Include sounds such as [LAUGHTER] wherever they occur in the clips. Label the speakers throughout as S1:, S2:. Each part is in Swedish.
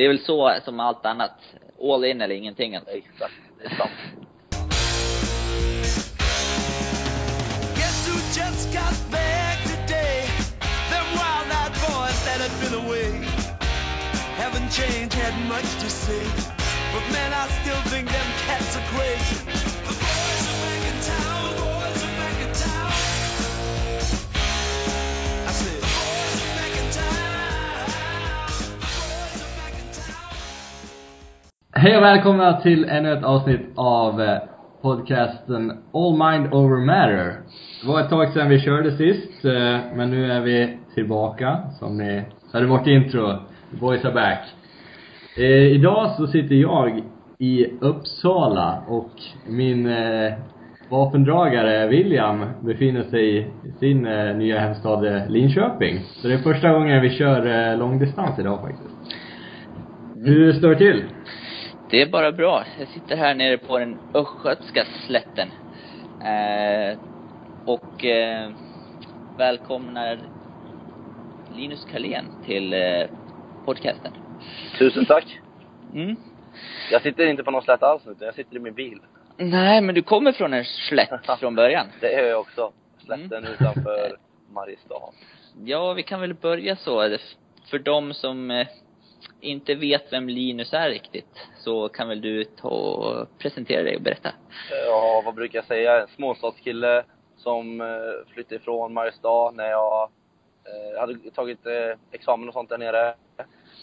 S1: Det är väl så som allt annat. All in eller ingenting. Alltså.
S2: Exakt, det är sant.
S3: Changed, had much to say, but man, I still think them cats are crazy.
S4: Hej och välkomna till ännu ett avsnitt av eh, podcasten All Mind Over Matter. Det var ett tag sedan vi körde sist, eh, men nu är vi tillbaka. Som ni hörde vårt intro, The Boys Are Back. Eh, idag så sitter jag i Uppsala och min vapendragare William befinner sig i sin nya hemstad Linköping. Så det är första gången vi kör långdistans idag faktiskt. Hur står det till?
S1: Det är bara bra. Jag sitter här nere på den östgötska slätten. Eh, och eh, välkomnar Linus Karlén till eh, podcasten.
S2: Tusen tack.
S1: Mm.
S2: Jag sitter inte på någon slätt alls nu, utan jag sitter i min bil.
S1: Nej, men du kommer från en slätt [LAUGHS] från början.
S2: Det gör jag också. Slätten
S1: Mm.
S2: utanför Mariestad.
S1: Ja, vi kan väl börja så. För de som eh, inte vet vem Linus är riktigt, så kan väl du ta och presentera dig och berätta.
S2: Ja, vad brukar jag säga? En småstadskille som eh, flyttade ifrån Mariestad när jag eh, hade tagit eh, examen och sånt där nere.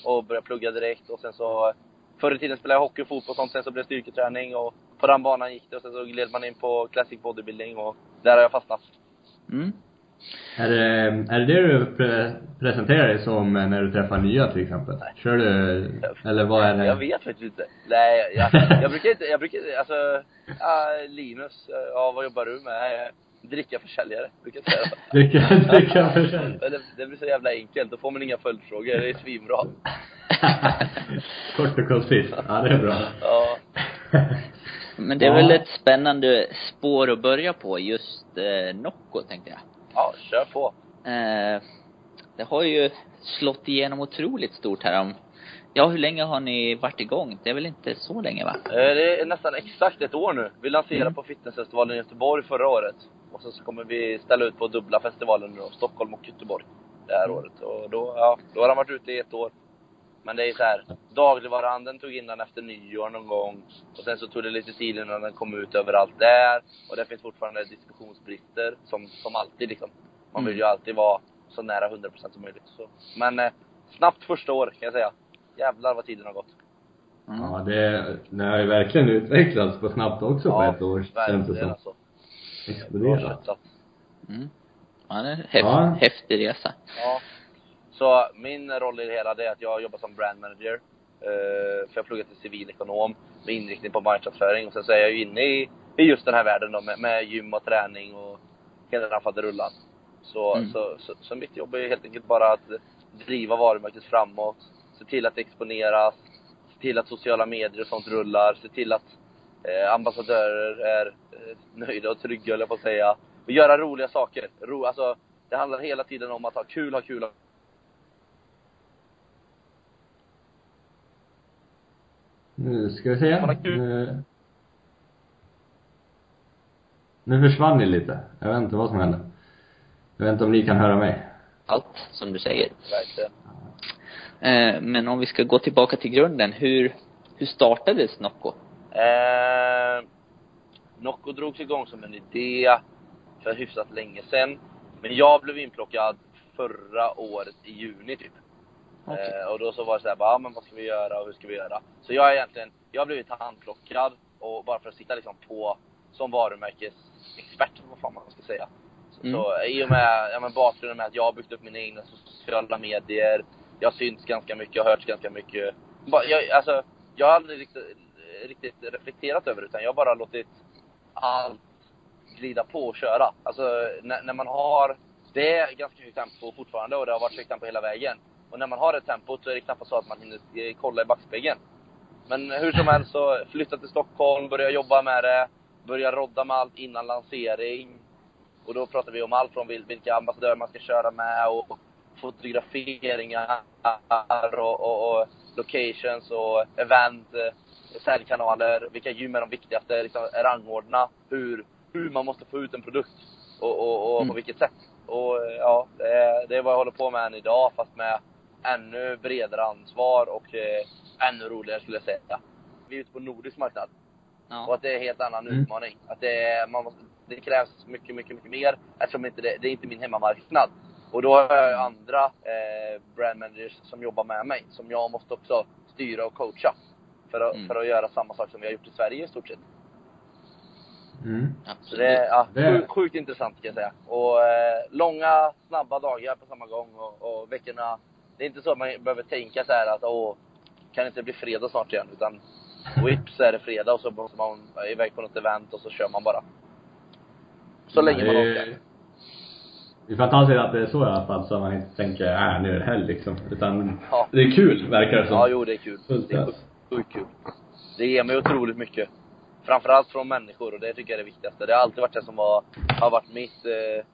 S2: Och började plugga direkt och sen så Förr i tiden spelade jag hockey och fotboll och sånt, sen så blev det styrketräning och på den banan gick det och sen så gled man in på classic bodybuilding och där har jag fastnat.
S1: Mm.
S4: Är det, är det det du pre presenterar dig som eh, när du träffar nya till exempel? Kör du, eller vad är det?
S2: Jag vet faktiskt inte. Nej, jag, jag brukar inte, jag brukar inte, alltså, ja, Linus, ja vad jobbar du med? Dricka försäljare, brukar jag säga. [LAUGHS]
S4: Dricka, dricka försäljning.
S2: Men det, det blir så jävla enkelt, då får man inga följdfrågor, det är svinbra. [LAUGHS]
S4: Kort och koncist. Ja, det är bra.
S2: Ja,
S1: Men det är
S4: Ja.
S1: väl ett spännande spår att börja på, just eh, Nocco tänkte jag.
S2: Ja kör på.
S1: Eh, det har ju slått igenom otroligt stort här om, ja hur länge har ni varit igång? Det är väl inte så länge va?
S2: Eh, Det är nästan exakt ett år nu. Vi lanserade
S1: Mm.
S2: på Fitnessfestivalen i Göteborg förra året. Och sen så kommer vi ställa ut på dubbla festivaler nu då, Stockholm och Göteborg. Det här året. Och då, ja, då har han varit ute i ett år. Men det är så här, dagligvaruhandeln tog in den efter nyår någon gång. Och sen så tog det lite tid innan den kom ut överallt där. Och det finns fortfarande distributionsbrister, som, som alltid liksom. Man vill ju alltid vara så nära 100% som möjligt. Så. Men eh, snabbt första år kan jag säga. Jävlar vad tiden har gått.
S1: Mm.
S4: Ja, det, det har ju verkligen utvecklats på snabbt också på ett år, känns det som.
S2: alltså.
S4: Exploderat.
S1: Mm. Ja, det är en häft,
S4: Ja.
S1: häftig resa.
S2: Ja. Så min roll i det hela är att jag jobbar som brand manager. Eh, för jag pluggar till civilekonom med inriktning på marknadsföring. Och sen så är jag ju inne i, i just den här världen då med, med gym och träning och hela faderullan. Så,
S1: Mm.
S2: så, så, så mitt jobb är helt enkelt bara att driva varumärket framåt. Se till att det exponeras. Se till att sociala medier och sånt rullar. Se till att eh, ambassadörer är eh, nöjda och trygga, höll jag på att säga. Och göra roliga saker. Ro, alltså, det handlar hela tiden om att ha kul, ha kul,
S4: Nu ska vi se. Nu, nu försvann ni lite. Jag vet inte vad som hände. Jag vet inte om ni kan höra mig.
S1: Allt som du säger.
S2: verkligen.
S1: Eh, men om vi ska gå tillbaka till grunden, hur, hur startades Nocco?
S2: Eh, Nocco drogs igång som en idé för hyfsat länge sedan. Men jag blev inplockad förra året i juni typ.
S1: Okej.
S2: Eh, och då så var det såhär, ah, men vad ska vi göra och hur ska vi göra? Så jag är egentligen, jag har blivit handplockad och bara för att sitta liksom på som varumärkesexpert, vad fan man ska säga. Så,
S1: Mm.
S2: så i och med, ja, men bakgrunden med att jag har byggt upp mina egna sociala medier, jag har synts ganska mycket, jag har hörts ganska mycket. Jag, alltså, jag har aldrig riktigt, riktigt reflekterat över det, utan jag har bara låtit allt glida på och köra. Alltså när, när man har, det är ganska högt tempo fortfarande och det har varit högt tempo hela vägen. Och när man har det tempot så är det knappast så att man hinner eh, kolla i backspegeln. Men hur som helst så flytta till Stockholm, börja jobba med det, börja rodda med allt innan lansering. Och då pratar vi om allt från vil- vilka ambassadörer man ska köra med och fotograferingar och, och, och locations och event, eh, säljkanaler, vilka gym är de viktigaste, liksom, rangordna, hur, hur man måste få ut en produkt och, och, och
S1: Mm.
S2: på vilket sätt. Och eh, ja, det är, det är vad jag håller på med än idag fast med ännu bredare ansvar och eh, ännu roligare skulle jag säga. Vi är ute på nordisk marknad. Och
S1: Ja.
S2: att det är en helt annan
S4: Mm.
S2: utmaning. Att det, man måste, det krävs mycket, mycket, mycket mer eftersom inte det, det är inte min hemmamarknad. Och då har jag ju andra eh, brand managers som jobbar med mig, som jag måste också styra och coacha. För att,
S1: Mm.
S2: för att göra samma sak som vi har gjort i Sverige i stort sett.
S4: Mm.
S2: Så det är ja,
S4: Det-
S2: sjukt, sjukt intressant kan jag säga. Och eh, långa, snabba dagar på samma gång och, och veckorna. Det är inte så att man behöver tänka så här att åh, kan det inte bli fredag snart igen? Utan whips är det fredag och så måste man iväg på något event och så kör man bara. Så länge man orkar.
S4: det är fantastiskt att det är så i alla fall, så man inte tänker äh, nu är det helg liksom. Utan
S2: Ja.
S4: det är kul, verkar det som.
S2: Ja, jo det är kul. Det är sjukt, kul. Det ger mig otroligt mycket. Framförallt från människor och det tycker jag är det viktigaste. Det har alltid varit det som var, har varit mitt, eh,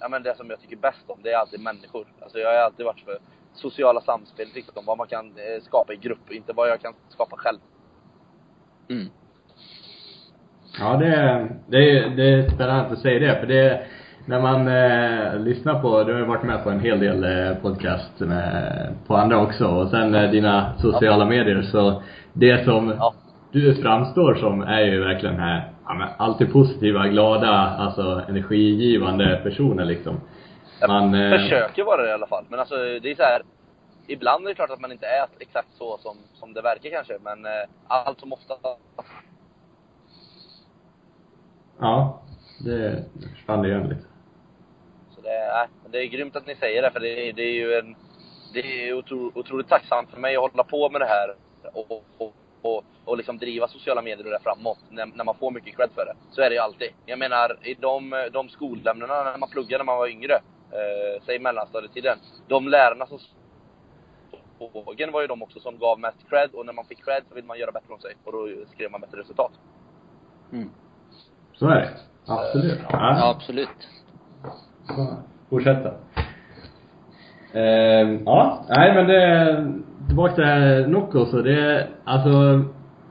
S2: ja men det som jag tycker bäst om, det är alltid människor. Alltså jag har alltid varit för sociala samspel, liksom, vad man kan eh, skapa i grupp, inte vad jag kan skapa själv.
S1: Mm.
S4: Ja, det, är- det, är, det är spännande att du säger det, för det när man eh, lyssnar på, du har ju varit med på en hel del eh, podcast med, på andra också, och sen eh, dina sociala medier, så det som
S2: Ja.
S4: du framstår som är ju verkligen här, ja, men alltid positiva, glada, alltså energigivande personer liksom.
S2: Jag
S4: Man, eh,
S2: försöker vara det i alla fall. Men alltså det är så här. Ibland är det klart att man inte är exakt så som, som det verkar kanske, men eh, allt som ofta
S4: Ja, det försvann det igen lite.
S2: Så det är, det är grymt att ni säger det, för det, är- det är ju en... Det är otro, otroligt tacksamt för mig att hålla på med det här och, och, och, och liksom driva sociala medier och det framåt, när, när man får mycket cred för det. Så är det ju alltid. Jag menar, i de, de skolämnena när man pluggade när man var yngre, eh, säg mellanstadietiden, de lärarna som sågen var ju de också som gav mest cred och när man fick cred så vill man göra bättre från sig och då skrev man bättre resultat.
S1: Mm.
S4: Så är det. Absolut.
S1: Ja, absolut.
S4: Så, Fortsätta. Ehm, ja, nej men det, tillbaka till det här Nocco så det, alltså,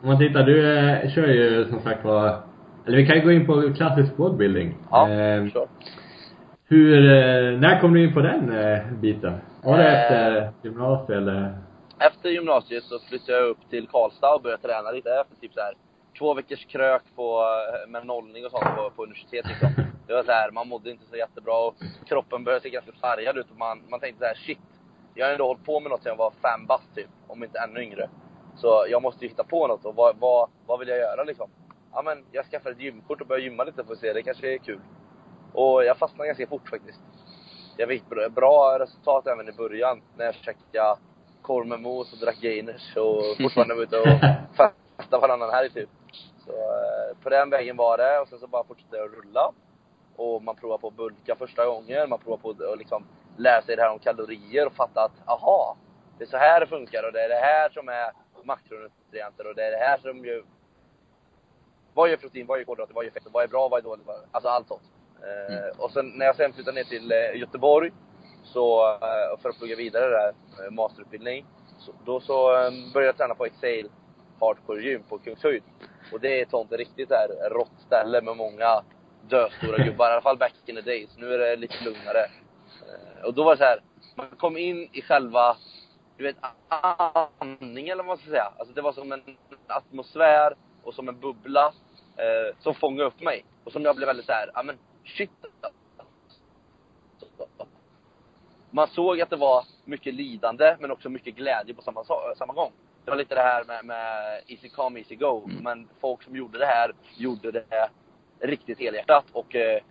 S4: om man tittar, du eh, kör ju som sagt var, eller vi kan ju gå in på klassisk bodybuilding.
S2: Ja,
S4: Ehm,
S2: kör.
S4: Hur, eh, när kom du in på den eh, biten? Var det
S2: Eh.
S4: efter gymnasiet eller?
S2: Efter gymnasiet så flyttade jag upp till Karlstad och började träna lite efter typ så här två veckors krök på, med nollning och sånt på, på universitet liksom. Det var så här, man mådde inte så jättebra och kroppen började se ganska sargad ut och man, man tänkte så här: shit. Jag har ändå hållit på med något sedan jag var fem bast typ, om inte ännu yngre. Så jag måste ju hitta på något och vad, vad, vad vill jag göra liksom? Ja men jag skaffar ett gymkort och börjar gymma lite för att se, det kanske är kul. Och jag fastnade ganska fort faktiskt. Jag fick bra- resultat även i början när jag käkade korv med mos och drack gainers och [LAUGHS] fortfarande var ute och festade varannan helg typ. Så eh, på den vägen var det och sen så bara fortsatte jag att rulla. Och man provar på att bulka första gången, man provar på att liksom lära sig det här om kalorier och fatta att aha, det är så här det funkar och det är det här som är makronutrienter och det är det här som ju vad gör protein, vad gör kolhydrater, vad gör fett, vad är bra, vad är dåligt, alltså allt sånt. Eh,
S1: Mm.
S2: Och sen när jag sen flyttade ner till eh, Göteborg, så, eh, för att plugga vidare där, masterutbildning, så, då så började jag träna på Exhale Hardcore Gym på Kungshöjd. Och det är ett sånt riktigt där rått ställe med många döstora gubbar, i alla fall back in the days. Nu är det lite lugnare. Och då var det så här, man kom in i själva, du vet, andningen eller vad man ska säga. Alltså det var som en atmosfär och som en bubbla eh, som fångade upp mig. Och som jag blev väldigt så här, ja men shit. Man såg att det var mycket lidande men också mycket glädje på samma, sa- samma gång. Det var lite det här med, med easy come, easy go.
S1: Mm.
S2: Men folk som gjorde det här, gjorde det riktigt helhjärtat. Och eh,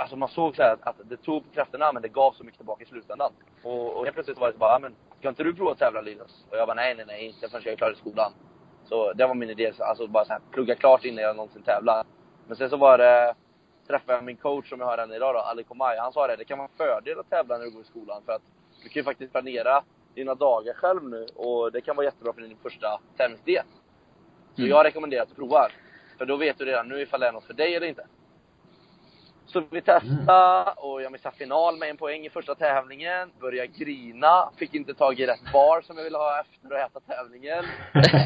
S2: alltså man såg så här att, att det tog på krafterna men det gav så mycket tillbaka i slutändan. Och, och helt plötsligt var det så bara, "Ja, men ska inte du prova att tävla Linus? Och jag bara, nej nej nej, inte förrän jag är klar i skolan. Så det var min idé, så- alltså bara så här, plugga klart innan jag någonsin tävlar. Men sen så var det, träffade jag min coach som jag har än idag då, Ali Komai. Han sa det, det kan vara en fördel att tävla när du går i skolan för att du kan ju faktiskt planera dina dagar själv nu och det kan vara jättebra för din första tävlingsdel. Så
S1: Mm.
S2: jag rekommenderar att du provar. För då vet du redan nu ifall det är något för dig eller inte. Så vi testade och jag missade final med en poäng i första tävlingen. Började grina. Fick inte tag i rätt bar som jag ville ha efter att äta tävlingen.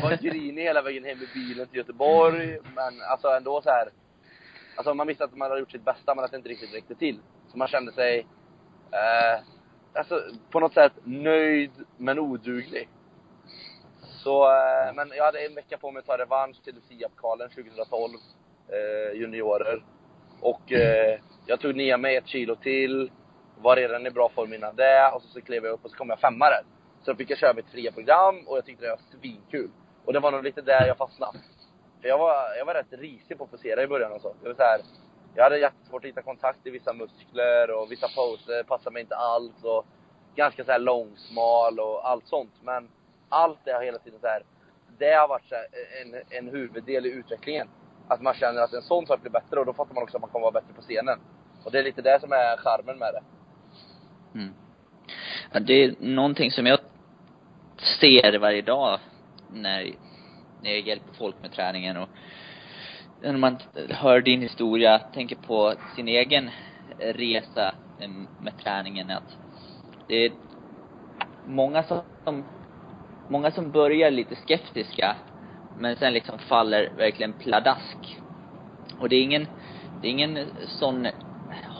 S2: Var grinig hela vägen hem i bilen till Göteborg. Men alltså ändå så här. Alltså man visste att man hade gjort sitt bästa men att det inte riktigt räckte till. Så man kände sig, eh, alltså på något sätt nöjd men oduglig. Så, eh, men jag hade en vecka på mig att ta revansch till Lucia-pokalen 2012, eh, juniorer. Och eh, jag tog ner mig ett kilo till, var redan i bra form innan det, och så, så klev jag upp och så kom jag femma där. Så då fick jag köra mitt fria program och jag tyckte det var svinkul. Och det var nog lite där jag fastnade. För jag var, jag var rätt risig på att posera i början och så. Det var så här, jag hade jättesvårt att hitta kontakt i vissa muskler och vissa poser passade mig inte alls. Och ganska så här långsmal och allt sånt. Men allt det har hela tiden så här, det har varit så här, en, en huvuddel i utvecklingen. Att man känner att en sån sak blir bättre och då fattar man också att man kommer vara bättre på scenen. Och det är lite det som är charmen med det.
S1: Mm. Ja, det är någonting som jag ser varje dag när, hjälper folk med träningen och när man hör din historia, tänker på sin egen resa med träningen att det är många som, många som börjar lite skeptiska men sen liksom faller verkligen pladask. Och det är ingen, det är ingen sån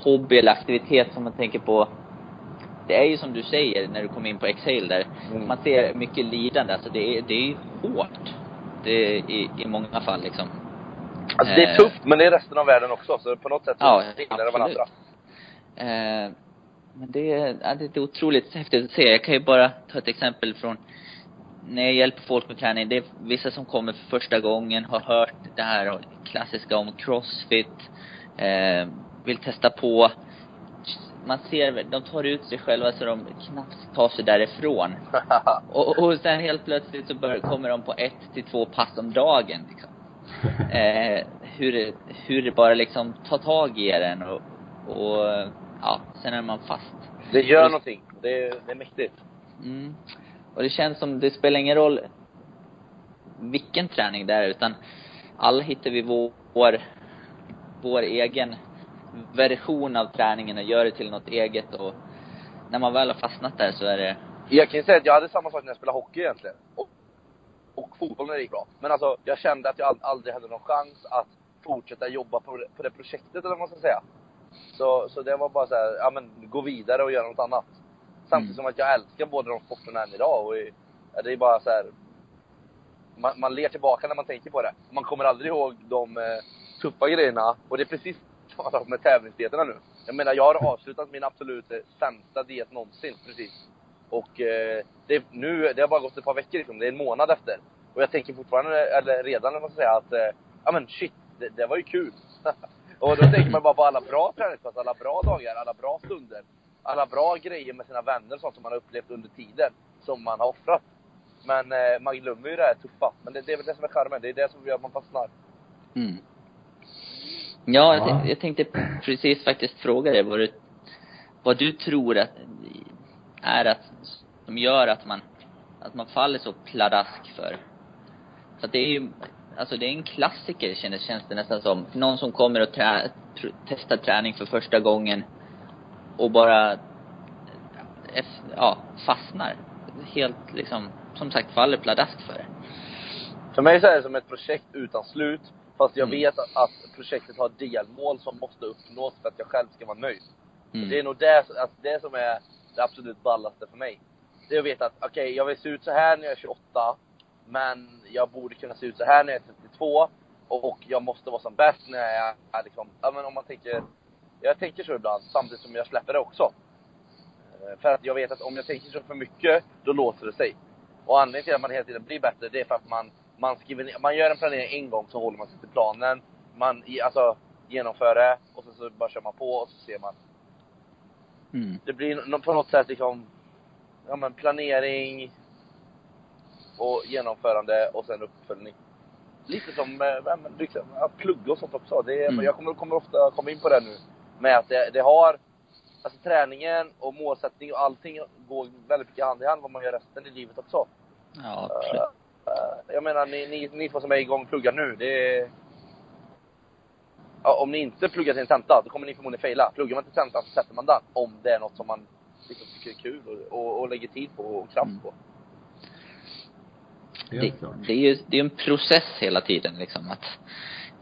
S1: hobby eller aktivitet som man tänker på det är ju som du säger när du kommer in på Exhale där. Mm. Man ser mycket lidande. Alltså det är, det är hårt. Det är i, i många fall liksom.
S2: Alltså det är tufft, men det är resten av världen också. Så på något sätt så
S1: ja,
S2: det varandra.
S1: Eh, men det är, ja, det är otroligt häftigt att se. Jag kan ju bara ta ett exempel från när jag hjälper folk med träning. Det är vissa som kommer för första gången, har hört det här klassiska om crossfit, eh, vill testa på man ser, de tar ut sig själva så de knappt tar sig därifrån. [LAUGHS] och, och sen helt plötsligt så bör, kommer de på ett till två pass om dagen liksom. [LAUGHS] eh, hur, hur det bara liksom tar tag i en och, och ja, sen är man fast.
S2: Det gör och, någonting. Det, det är mäktigt.
S1: Mm. Och det känns som, det spelar ingen roll vilken träning det är utan alla hittar vi vår, vår egen version av träningen och gör det till något eget och när man väl har fastnat där så är det
S2: Jag kan ju säga att jag hade samma sak när jag spelade hockey egentligen. Och, och fotboll när det gick bra. Men alltså, jag kände att jag aldrig hade någon chans att fortsätta jobba på det, på det projektet eller vad man ska säga. Så, så det var bara så här, ja men gå vidare och göra något annat. Samtidigt mm. som att jag älskar båda de sporterna än idag och det är bara så här, man, man ler tillbaka när man tänker på det. Man kommer aldrig ihåg de eh, tuffa grejerna och det är precis samma med tävlingsdieterna nu. Jag menar, jag har avslutat min absolut eh, sämsta diet någonsin precis. Och eh, det, nu, det har bara gått ett par veckor liksom, det är en månad efter. Och jag tänker fortfarande, eller redan måste säga att, eh, ja men shit, det, det var ju kul. [LAUGHS] och då tänker man bara på alla bra träningspass, alla bra dagar, alla bra stunder. Alla bra grejer med sina vänner, sånt som man har upplevt under tiden. Som man har offrat. Men eh, man glömmer ju det här tuffa. Men det, det är väl det som är charmen, det är det som gör att man fastnar.
S1: Mm. Ja, jag, tänkte, jag tänkte precis faktiskt fråga dig vad du, vad du tror att är att, som gör att man, att man faller så pladask för. För att det är ju, alltså det är en klassiker känns, känns det nästan som. Någon som kommer och trä, tr, testar träning för första gången och bara, ja, fastnar. Helt liksom, som sagt faller pladask för det.
S2: För mig så är det som ett projekt utan slut Fast jag mm. vet att projektet har delmål som måste uppnås för att jag själv ska vara nöjd. Mm. Det är nog det, alltså det som är det absolut ballaste för mig. Det är att veta att, okej, okay, jag vill se ut så här när jag är 28, men jag borde kunna se ut så här när jag är 32, och jag måste vara som bäst när jag är liksom, ja men om man tänker, jag tänker så ibland, samtidigt som jag släpper det också. Eh, för att jag vet att om jag tänker så för mycket, då låser det sig. Och anledningen till att man hela tiden blir bättre, det är för att man man, skriver man gör en planering en gång så håller man sig till planen. Man alltså, genomför det och sen så bara kör man på och så ser man. Mm. Det blir på något sätt liksom, ja men planering och genomförande och sen uppföljning. Lite som äh, liksom, att plugga och sånt också. Det mm. Jag kommer, kommer ofta komma in på det nu. Med att det, det har, alltså träningen och målsättning och allting går väldigt mycket hand i hand vad man gör resten i livet också.
S1: Ja, absolut. Uh,
S2: jag menar, ni, ni, ni två som är igång och pluggar nu, det är... ja, om ni inte pluggar till en tenta, då kommer ni förmodligen faila. Pluggar man till tentan så sätter man den. Om det är något som man liksom tycker är kul och, och, och lägger tid på och kraft
S1: Mm.
S2: på.
S1: Det,
S4: Helt klart.
S1: det är ju, det är en process hela tiden liksom att,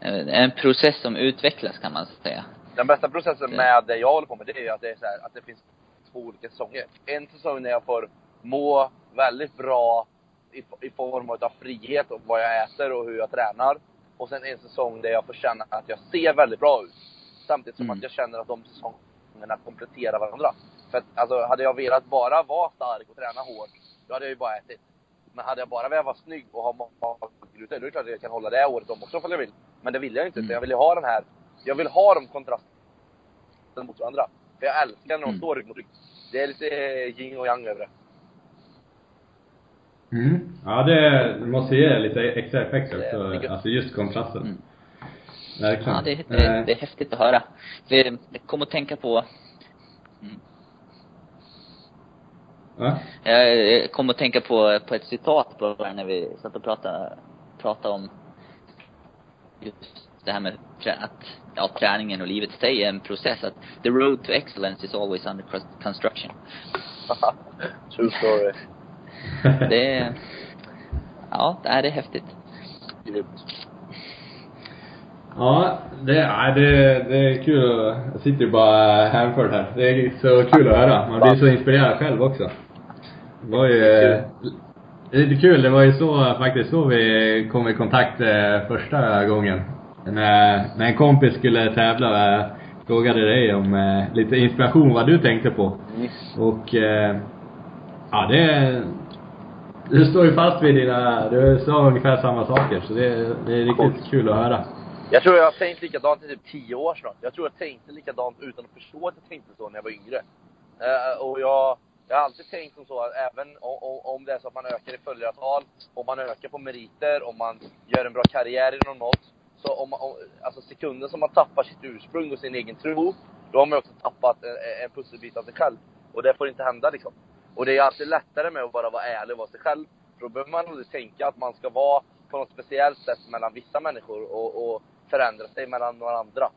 S1: eh, en process som utvecklas kan man säga.
S2: Den bästa processen
S1: Det-
S2: med det jag håller på med, det är ju att det är så här, att det finns två olika säsonger. En säsong när jag får må väldigt bra i, i form av frihet och vad jag äter och hur jag tränar. Och sen en säsong där jag får känna att jag ser väldigt bra ut. Samtidigt som
S1: Mm.
S2: att jag känner att de säsongerna kompletterar varandra. För att, alltså, hade jag velat bara vara stark och träna hårt, då hade jag ju bara ätit. Men hade jag bara velat vara snygg och ha magrutor, då är det klart att jag kan hålla det året om också om jag vill. Men det vill jag inte,
S1: Mm.
S2: jag vill ju ha den här, jag vill ha de kontrasterna mot varandra. För jag älskar när de
S1: Mm.
S2: står rygg mot rygg. Det är lite yin och yang över det.
S4: Mm. Ja, det måste ge lite extra effekt också. Alltså just kontrasten.
S1: Mm.
S4: Verkligen.
S1: Ja, det, det,
S4: Eh,
S1: det är häftigt att höra. Det, det kom att tänka på,
S4: va?
S1: jag kom att tänka på, på ett citat bara när vi satt och pratade, pratade om just det här med att, ja, träningen och livet i sig är en process. Att the road to excellence is always under cons- construction. [LAUGHS]
S2: True story.
S1: Det [LAUGHS] är, ja, det är, det är häftigt.
S2: Grymt.
S4: Ja, det, ja, det, det är kul jag sitter ju bara hänförd här. Det är så kul att höra. Man blir så inspirerad själv också. Det var ju, det är lite kul, det var ju så faktiskt så vi kom i kontakt eh, första gången. När, när en kompis skulle tävla, frågade dig om eh, lite inspiration vad du tänkte på. Och eh, ja det, du står ju fast vid dina, du sa ungefär samma saker så det, det är riktigt kul att höra.
S2: Jag tror jag har tänkt likadant i typ 10 år snart. Jag tror jag tänkte likadant utan att förstå att jag tänkte så när jag var yngre. Eh, och jag, jag har alltid tänkt som så att även om, det är så att man ökar i följarantal, om man ökar på meriter, om man gör en bra karriär inom något. Så om, om alltså sekunden som man tappar sitt ursprung och sin egen tro, då har man också tappat en, en pusselbit av sig själv. Och det får inte hända liksom. Och det är alltid lättare med att bara vara ärlig och vara sig själv. För då behöver man aldrig tänka att man ska vara på något speciellt sätt mellan vissa människor och, och förändra sig mellan varandra.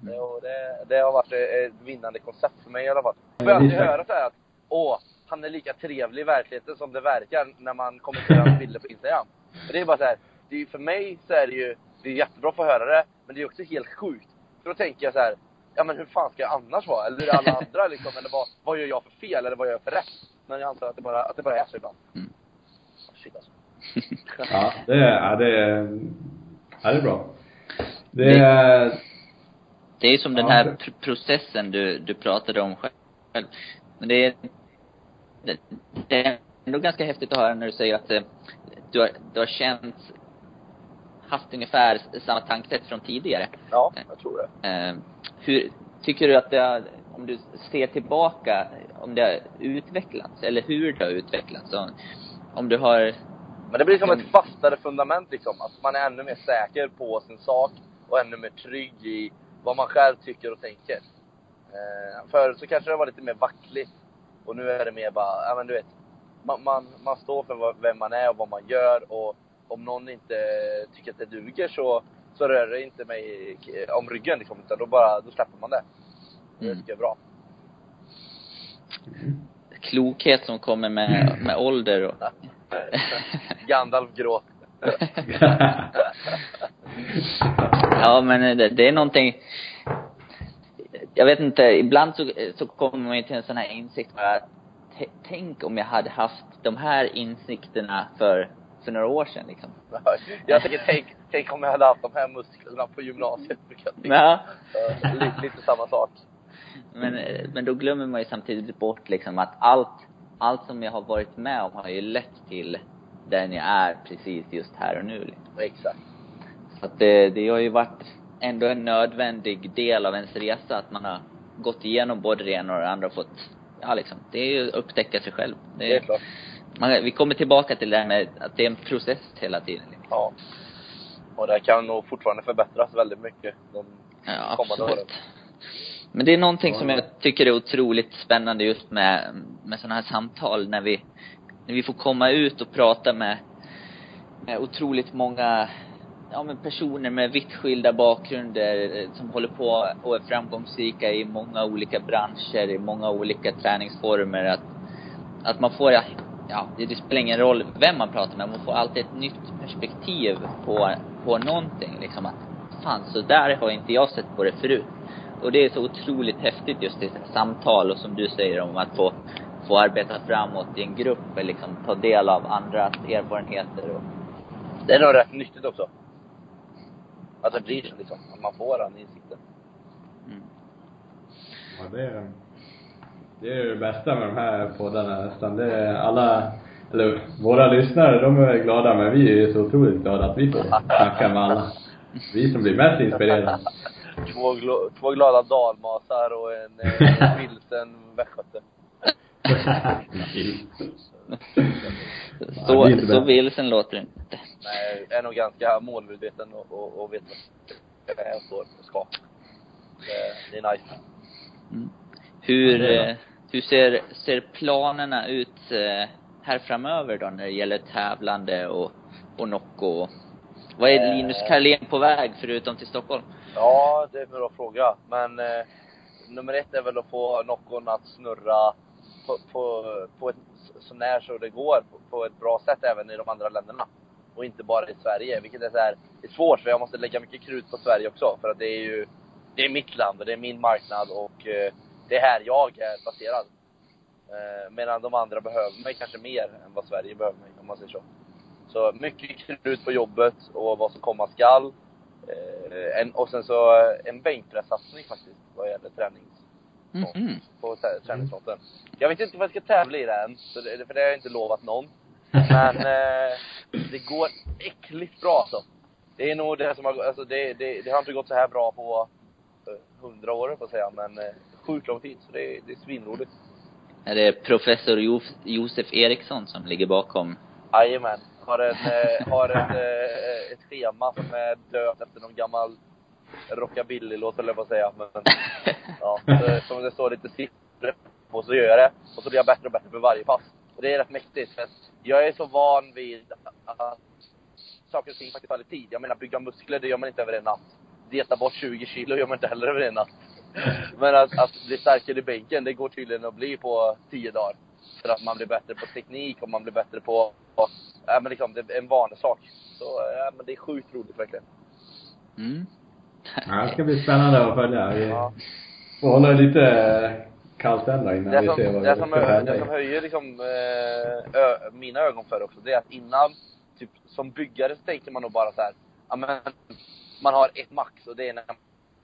S2: Det, och det, det har varit ett vinnande koncept för mig i alla fall. Jag får alltid höra så här att åh, han är lika trevlig i verkligheten som det verkar när man kommenterar hans bilder på Instagram. Och det är bara så här, det är, för mig så är det ju, det är jättebra att få höra det, men det är också helt sjukt. För då tänker jag så här, ja men hur fan ska jag annars vara? Eller är det alla [LAUGHS] andra liksom? Eller vad, vad gör jag för fel? Eller vad gör jag för rätt? Men jag antar att det bara, att det bara är så ibland.
S1: Mm.
S2: Shit alltså. [LAUGHS]
S4: Ja, det är, ja, det är, ja, det är bra. Det är,
S1: Det är som den
S4: Ja,
S1: här pr- processen du, du pratade om själv. Men det är, det, det är ändå ganska häftigt att höra när du säger att eh, du har, du har känt, haft ungefär samma tankesätt från tidigare.
S2: Ja, jag tror det.
S1: Eh, hur, tycker du att det har, om du ser tillbaka, om det har utvecklats, eller hur det har utvecklats? Om, du har,
S2: Men det blir som ett fastare fundament liksom. Att man är ännu mer säker på sin sak och ännu mer trygg i vad man själv tycker och tänker. Eh, förut så kanske det var lite mer vackligt. Och nu är det mer bara, ja men du vet. Man, man, man står för vem man är och vad man gör och om någon inte tycker att det duger så, så rör det inte mig om ryggen liksom. Utan då bara, då släpper man det. Det
S1: Mm.
S2: tycker jag är bra.
S1: klokhet som kommer med, med ålder och
S2: Gandalf gråt. [LAUGHS]
S1: Ja, men det, det är någonting Jag vet inte, ibland så, så kommer man ju till en sån här insikt bara t- Tänk om jag hade haft de här insikterna för, för några år sedan liksom. [LAUGHS]
S2: Jag tänker, tänk, tänk om jag hade haft de här musklerna på gymnasiet.
S1: Ja.
S2: Eh, lite, lite samma sak.
S1: Men, men då glömmer man ju samtidigt bort liksom att allt, allt som jag har varit med om har ju lett till den jag är precis just här och nu. Liksom.
S2: Exakt.
S1: Så att det, det har ju varit ändå en nödvändig del av ens resa att man har gått igenom både det ena och det andra och fått, ja liksom, det är ju att upptäcka sig själv. Det
S2: Det är klart.
S1: Man, vi kommer tillbaka till det här med att det är en process hela tiden.
S2: Ja. Och det kan nog fortfarande förbättras väldigt mycket de
S1: Ja,
S2: kommande åren.
S1: absolut. Men det är någonting som jag tycker är otroligt spännande just med, med sådana här samtal när vi, när vi får komma ut och prata med, med otroligt många ja men personer med vitt skilda bakgrunder eh, som håller på och är framgångsrika i många olika branscher, i många olika träningsformer. Att, att man får, ja, det, det spelar ingen roll vem man pratar med, man får alltid ett nytt perspektiv på, på någonting liksom att fan så där har inte jag sett på det förut. Och det är så otroligt häftigt just i samtal och som du säger om att få, få arbeta framåt i en grupp, eller liksom ta del av andras erfarenheter och
S2: Det är nog rätt nyttigt också. Att det blir så liksom. Att man får den insikten.
S1: mm.
S4: Ja, det är, det är det bästa med de här poddarna nästan. Det är alla, eller våra lyssnare, de är glada men vi är ju så otroligt glada att vi får snacka med alla. Vi som blir mest inspirerade.
S2: Två, glo- två glada dalmasar och en eh, [LAUGHS] vilsen västgöte.
S1: Så, så vilsen låter det inte.
S2: Nej, jag är nog ganska målmedveten och, och, och vet vad jag står och ska. Det, det är nice.
S1: Mm. Hur,
S4: Ja,
S1: hur ser, ser planerna ut eh, här framöver då när det gäller tävlande och, och Nocco? Vad är
S2: Eh.
S1: Linus Karlén på väg förutom till Stockholm?
S2: Ja, det är en bra fråga. Men eh, nummer ett är väl att få Noccon att snurra på, på, på ett så när så det går, på, på ett bra sätt även i de andra länderna. Och inte bara i Sverige, vilket är så här, är svårt för jag måste lägga mycket krut på Sverige också. För att det är ju, det är mitt land och det är min marknad och eh, det är här jag är baserad. Eh, medan de andra behöver mig kanske mer än vad Sverige behöver mig, om man säger så. Så mycket krut på jobbet och vad som komma skall. Eh, en, och sen så eh, en bänkpressatsning faktiskt, vad gäller tränings,
S1: Mhm.
S2: på träningsfronten. Jag vet inte vad jag ska tävla i den, så det, för det har jag inte lovat någon. Men eh, det går äckligt bra alltså. Det är nog det som har, alltså det, det, det har inte gått så här bra på eh, hundra år får jag säga, men eh, sjukt lång tid. Så det, är- det är svinroligt.
S1: Är det professor Jo- Josef Eriksson som ligger bakom?
S2: Jajamän. Har, en, eh, har ett, eh, ett schema som är döpt efter någon gammal rockabilly-låt eller vad säga. Men, [LAUGHS] ja, så, som det står lite siffror på så gör jag det. Och så blir jag bättre och bättre för varje pass. Och det är rätt mäktigt. För jag är så van vid att saker och ting faktiskt tar lite tid. Jag menar bygga muskler, det gör man inte över en natt. Dieta bort 20 kilo gör man inte heller över en natt. [LAUGHS] Men att, att bli starkare i bänken, det går tydligen att bli på 10 dagar. För att man blir bättre på teknik och man blir bättre på, på ja men liksom, det är en vanesak. Så, ja men det är sjukt roligt verkligen.
S1: Mm.
S4: Ja, det ska bli spännande att följa. Vi
S2: Ja.
S4: får hålla lite kallt än då innan
S2: Det
S4: vi
S2: som,
S4: ser vad
S2: det
S4: vi
S2: som,
S4: tävla
S2: det som höjer liksom, eh, ö, mina ögon för också, det är att innan, typ som byggare så tänker man nog bara så här, ja men man har ett max och det är när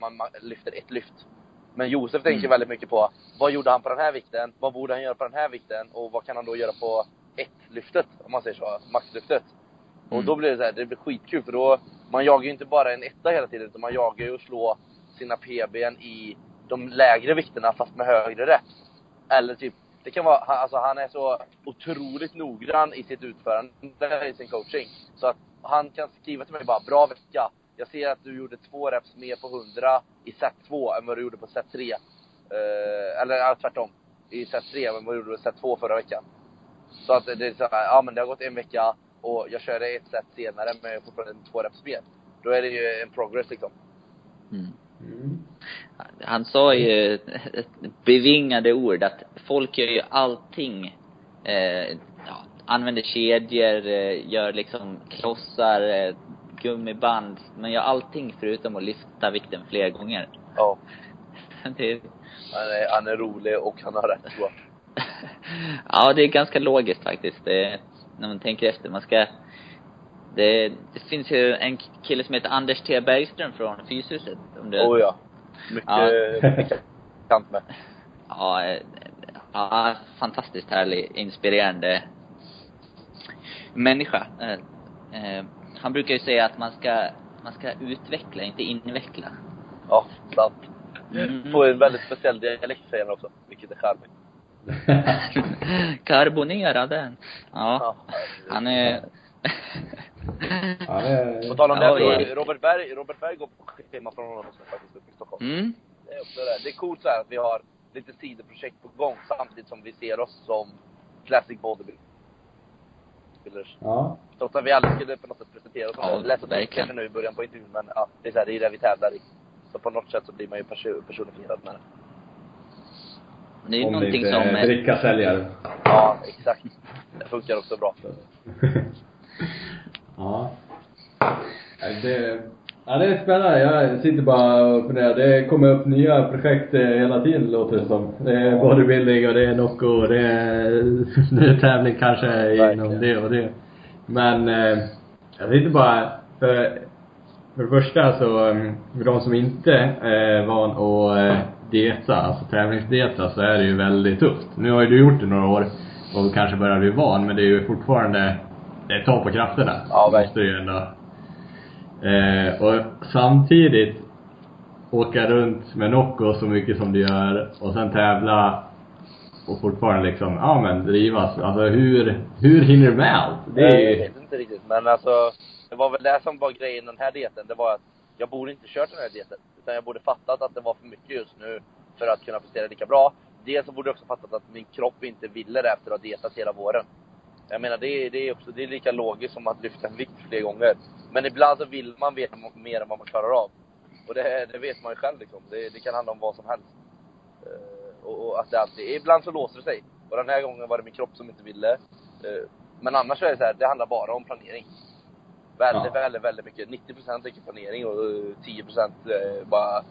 S2: man ma- lyfter ett lyft. Men Josef tänker
S1: Mm.
S2: väldigt mycket på, vad gjorde han på den här vikten? Vad borde han göra på den här vikten? Och vad kan han då göra på ett lyftet? Om man säger så, maxlyftet. Och
S1: Mm.
S2: då blir det så här, det blir skitkul för då, man jagar ju inte bara en etta hela tiden utan man jagar ju att slå sina PBn i de lägre vikterna fast med högre reps. Eller typ, det kan vara, alltså han är så otroligt noggrann i sitt utförande i sin coaching. Så att han kan skriva till mig bara, bra vecka. Jag ser att du gjorde två reps mer på 100 i set 2 än vad du gjorde på set 3. Eh, eller ja, tvärtom. I set 3 än vad du gjorde på set 2 förra veckan. Så att det är så här, ja men det har gått en vecka och jag körde ett set senare med fortfarande två reps mer. Då är det ju en progress liksom.
S1: Mm.
S4: Mm.
S1: Han sa ju bevingade ord att folk gör ju allting, eh, ja, använder kedjor, eh, gör liksom klossar, eh, gummiband, men gör allting förutom att lyfta vikten fler gånger.
S2: Ja. [LAUGHS]
S1: Det,
S2: Han är, han är rolig och han har rätt tror [LAUGHS]
S1: ja, det är ganska logiskt faktiskt. Det, när man tänker efter. Man ska, det, det finns ju en kille som heter Anders T Bergström från Fyshuset. Om du,
S2: Oh ja. Mycket
S1: Ja.
S2: bekant med. [LAUGHS]
S1: Ja, eh, ja, fantastiskt härlig, inspirerande människa. Eh, eh, Han brukar ju säga att man ska, man ska utveckla, inte inveckla.
S2: Ja, sant.
S1: Mm.
S2: På en väldigt speciell dialekt säger han också, vilket är charmigt. [LAUGHS]
S1: Karbonerade. Ja, han är...
S4: Ja, det
S2: På tal om
S1: Ja,
S2: det,
S1: i-
S2: Robert Berg, Robert Berg går på schema från honom också faktiskt uppe i Stockholm.
S1: Mm.
S2: Det är också det. Det är coolt så här att vi har lite sidoprojekt på gång samtidigt som vi ser oss som classic bodybuilders.
S4: Ja.
S2: Trots att vi aldrig skulle på något sätt representera oss.
S1: Ja,
S2: det lät som
S1: verkligen.
S2: nu i början på intervjun, men ja, det är, så här, det är det vi tävlar i. Så på något sätt så blir man ju perso- personifierad med det.
S1: Det är ju
S4: Om
S1: någonting som...
S4: är
S1: eh,
S4: drickasäljare.
S2: Ja, exakt. Det funkar också bra. [LAUGHS]
S4: ja. Ja, Det, ja, det är spännande. Jag sitter bara och funderar. Det kommer upp nya projekt eh, hela tiden låter det som. Det är bodybuilding och det är Nocco och det är, [LAUGHS] är tävling kanske
S2: Verkligen.
S4: inom det och det. Men eh, jag tänkte bara, för, för det första så, eh, för de som inte är van att eh, dieta, alltså tävlingsdieta, så är det ju väldigt tufft. Nu har ju du gjort det några år och kanske börjar bli van, men det är ju fortfarande, det tar på krafterna.
S2: Ja,
S4: Det måste ju ändå. Eh, och samtidigt åka runt med Nocco så mycket som du gör och sen tävla och fortfarande liksom, ja men drivas. Alltså hur, hur hinner du med allt? Det är
S2: Jag
S4: ju,
S2: vet inte riktigt, men alltså det var väl det som var grejen den här dieten. Det var att jag borde inte kört den här dieten. Utan jag borde fattat att det var för mycket just nu för att kunna prestera lika bra. Dels så borde jag också fattat att min kropp inte ville det efter att ha dietat hela våren. Jag menar det är, det är också, det är lika logiskt som att lyfta en vikt fler gånger. Men ibland så vill man veta mer än vad man klarar av. Och det, det vet man ju själv liksom. Det, det kan handla om vad som helst. Eh, och, och att det alltid, ibland så låser det sig. Och den här gången var det min kropp som inte ville. Eh, men annars är det så här, det handlar bara om planering. Väldigt,
S4: Ja.
S2: väldigt, väldigt mycket. 90% är planering och eh, 10% eh, bara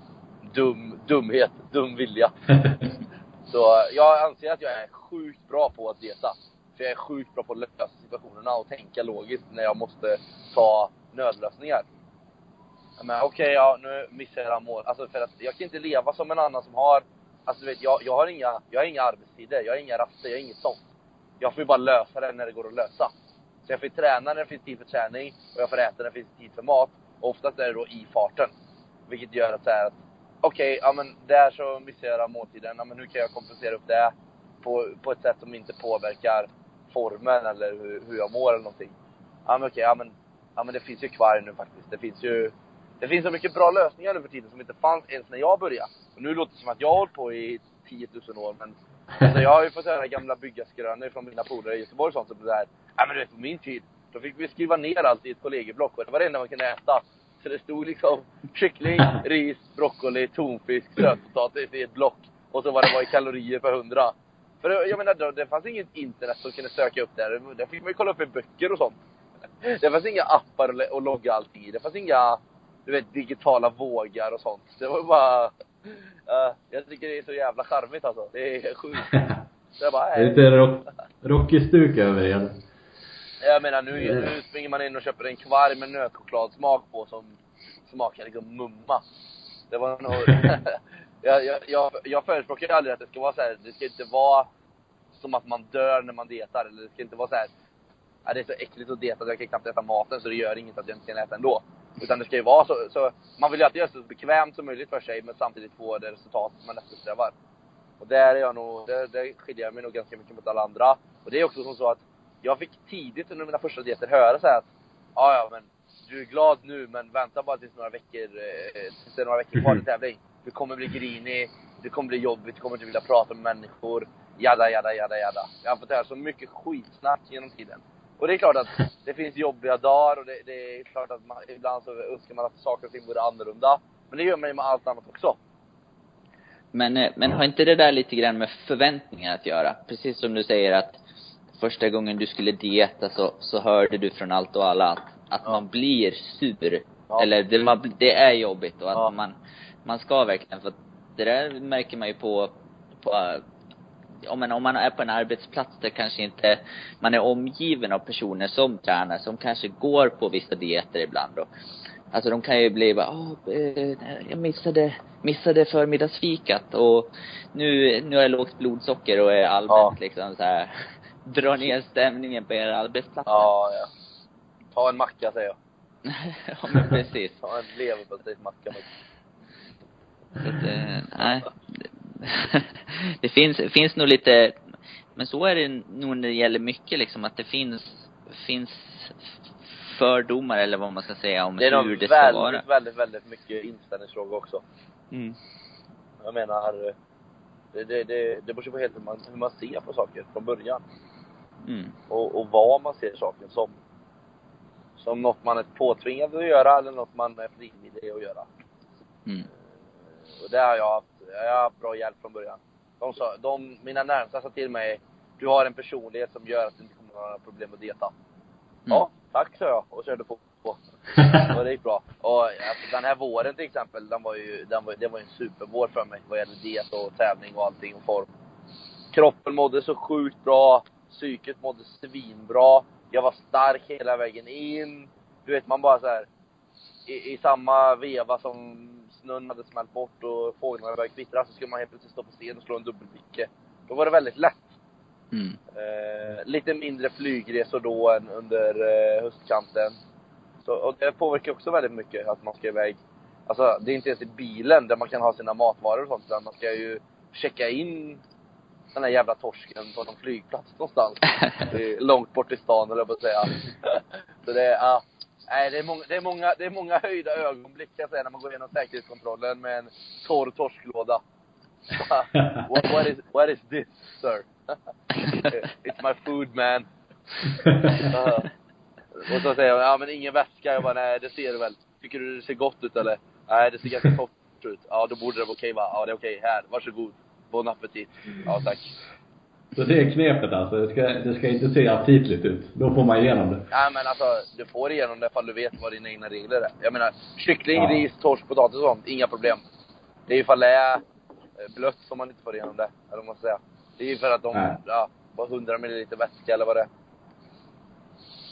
S2: dum, dumhet, dum vilja. [LAUGHS] Så jag anser att jag är sjukt bra på att dieta. För jag är sjukt bra på att lösa situationerna och tänka logiskt när jag måste ta nödlösningar. Men okej, ja nu missar jag mål. Alltså för att jag kan inte leva som en annan som har, alltså du vet, jag, jag har inga, jag har inga arbetstider, jag har inga raster, jag har inget sånt. Jag får ju bara lösa det när det går att lösa. Så jag får träna när det finns tid för träning och jag får äta när det finns tid för mat. Och oftast är det då i farten. Vilket gör att så här att, okej, ja men där så missar jag måltiden. Ja, men hur kan jag kompensera upp det på, på ett sätt som inte påverkar formen eller hur, hur jag mår eller någonting. Ja men okej, ja men, ja men det finns ju kvar nu faktiskt. Det finns ju, det finns så mycket bra lösningar nu för tiden som inte fanns ens när jag började. Och nu låter det som att jag har hållit på i 10 000 år men [LAUGHS] Alltså jag har ju fått höra gamla byggarskrönor från mina polare i Göteborg och sånt som det där. Ja men du vet på min tid, då fick vi skriva ner allt i ett kollegieblock och det var det enda man kunde äta. Så det stod liksom kyckling, [LAUGHS] ris, broccoli, tonfisk, sötpotatis i ett block. Och så vad det var i kalorier per hundra. För jag menar, då- det fanns inget internet som kunde söka upp här. Det fick man ju kolla upp i böcker och sånt. Det fanns inga appar att logga allt i. Det fanns inga, du vet, digitala vågar och sånt. Det var bara... Uh, jag tycker det är så jävla charmigt alltså. Det är sjukt. Jag bara,
S4: det är
S2: äh.
S4: lite rock, rockig-stuk över det.
S2: Jag menar nu, nu springer man in och köper en kvarg med nötchokladsmak på som smakar liksom mumma. Det var nog... [LAUGHS] jag, jag, jag, jag förespråkar ju aldrig att det ska vara så här. det ska inte vara som att man dör när man dietar. Eller det ska inte vara så här. "Ja, det är så äckligt att dieta att jag kan knappt äta maten så det gör inget att jag inte kan äta ändå. Utan det ska ju vara så, så man vill ju alltid göra det så bekvämt som möjligt för sig men samtidigt få det resultat man eftersträvar. Och där är jag nog, där, där skiljer jag mig nog ganska mycket mot alla andra. Och det är också som så att jag fick tidigt under mina första dieter höra så här att ja, ja men du är glad nu men vänta bara tills några veckor, eh, tills det är några veckor kvar till tävling. Du kommer bli grinig, det kommer bli jobbigt, du kommer inte vilja prata med människor. Jada, jada, jada, jada. Jag har fått höra så mycket skitsnack genom tiden. Och det är klart att det finns jobbiga dagar och det, det är klart att man, ibland så önskar man att saker och ting vore annorlunda. Men det gör man ju med allt annat också.
S1: Men, eh, men har inte det där lite grann med förväntningar att göra? Precis som du säger att första gången du skulle dieta så, så hörde du från allt och alla att, att
S2: Ja.
S1: man blir sur.
S2: Ja.
S1: Eller det, man, det är jobbigt och att
S2: Ja.
S1: man, man ska verkligen, för det där märker man ju på, på om man, om man är på en arbetsplats där kanske inte man är omgiven av personer som tränar, som kanske går på vissa dieter ibland då. Alltså de kan ju bli bara, eh, jag missade, missade förmiddagsfikat och nu, nu har jag lågt blodsocker och är allmänt
S2: Ja.
S1: liksom så här [LAUGHS] drar ner stämningen på er arbetsplats.
S2: Ja, ja. Ta en macka säger jag. [LAUGHS]
S1: ja men precis.
S2: Ta en leverpastejsmacka
S1: Så att, nej. [LAUGHS] Det finns, finns nog lite, men så är det nog när det gäller mycket liksom, att det finns, finns fördomar eller vad man ska säga om
S2: Det är
S1: hur det ska
S2: väldigt,
S1: vara.
S2: väldigt, väldigt mycket inställningsfråga också.
S1: Mm.
S2: Jag menar, det, det, det, det beror på helt hur man, hur man ser på saker från början.
S1: Mm.
S2: Och, och vad man ser saken som. som något man är påtvingad att göra eller något man är frivillig att göra.
S1: Mm.
S2: Och det har jag haft, jag har haft bra hjälp från början. De sa, de, mina närmsta sa till mig, du har en personlighet som gör att du inte kommer att ha några problem att dieta. Ja, tack sa jag och körde på. på. [LAUGHS] Och det gick bra. Och alltså, den här våren till exempel, den var ju, den var, det var ju en supervår för mig vad gäller diet och tävling och allting och form. Kroppen mådde så sjukt bra, psyket mådde svinbra. Jag var stark hela vägen in. Du vet man bara så här i, i samma veva som snön hade smält bort och fåglarna började kvittra så skulle man helt plötsligt stå på scen och slå en dubbelvicke. Då var det väldigt lätt.
S1: Mm.
S2: Eh, lite mindre flygresor då än under eh, höstkanten. Så, och det påverkar också väldigt mycket att man ska iväg. Alltså det är inte ens i bilen där man kan ha sina matvaror och sånt utan man ska ju checka in den här jävla torsken på någon flygplats någonstans. [LAUGHS] Långt bort i stan eller på att säga. Så det är, ja. Nej, det är många, det är många, det är många höjda ögonblick kan jag säga när man går igenom säkerhetskontrollen med en torr torsklåda. [LAUGHS] what, what, is, what is this, sir? [LAUGHS] It's my food man. Uh, och så säger hon, ja men ingen väska. Jag bara, nej det ser du väl. Tycker du det ser gott ut eller? Nej, det ser ganska torrt ut. Ja, då borde det vara okej va? Ja, det är okej. Här, varsågod. Bon appetit. Ja, tack.
S4: Så det är knepet alltså. Det ska, det ska inte se aptitligt ut. Då får man igenom det.
S2: Nej men alltså, du får igenom det ifall du vet vad dina egna regler är. Jag menar, kyckling,
S4: Ja.
S2: ris, torsk, potatis och sånt, inga problem. Det är ifall det är eh, blött som man inte får igenom det. Eller vad man ska säga. Det är ju för att de,
S4: Nej.
S2: ja, bara 100 ml vätska eller vad det är.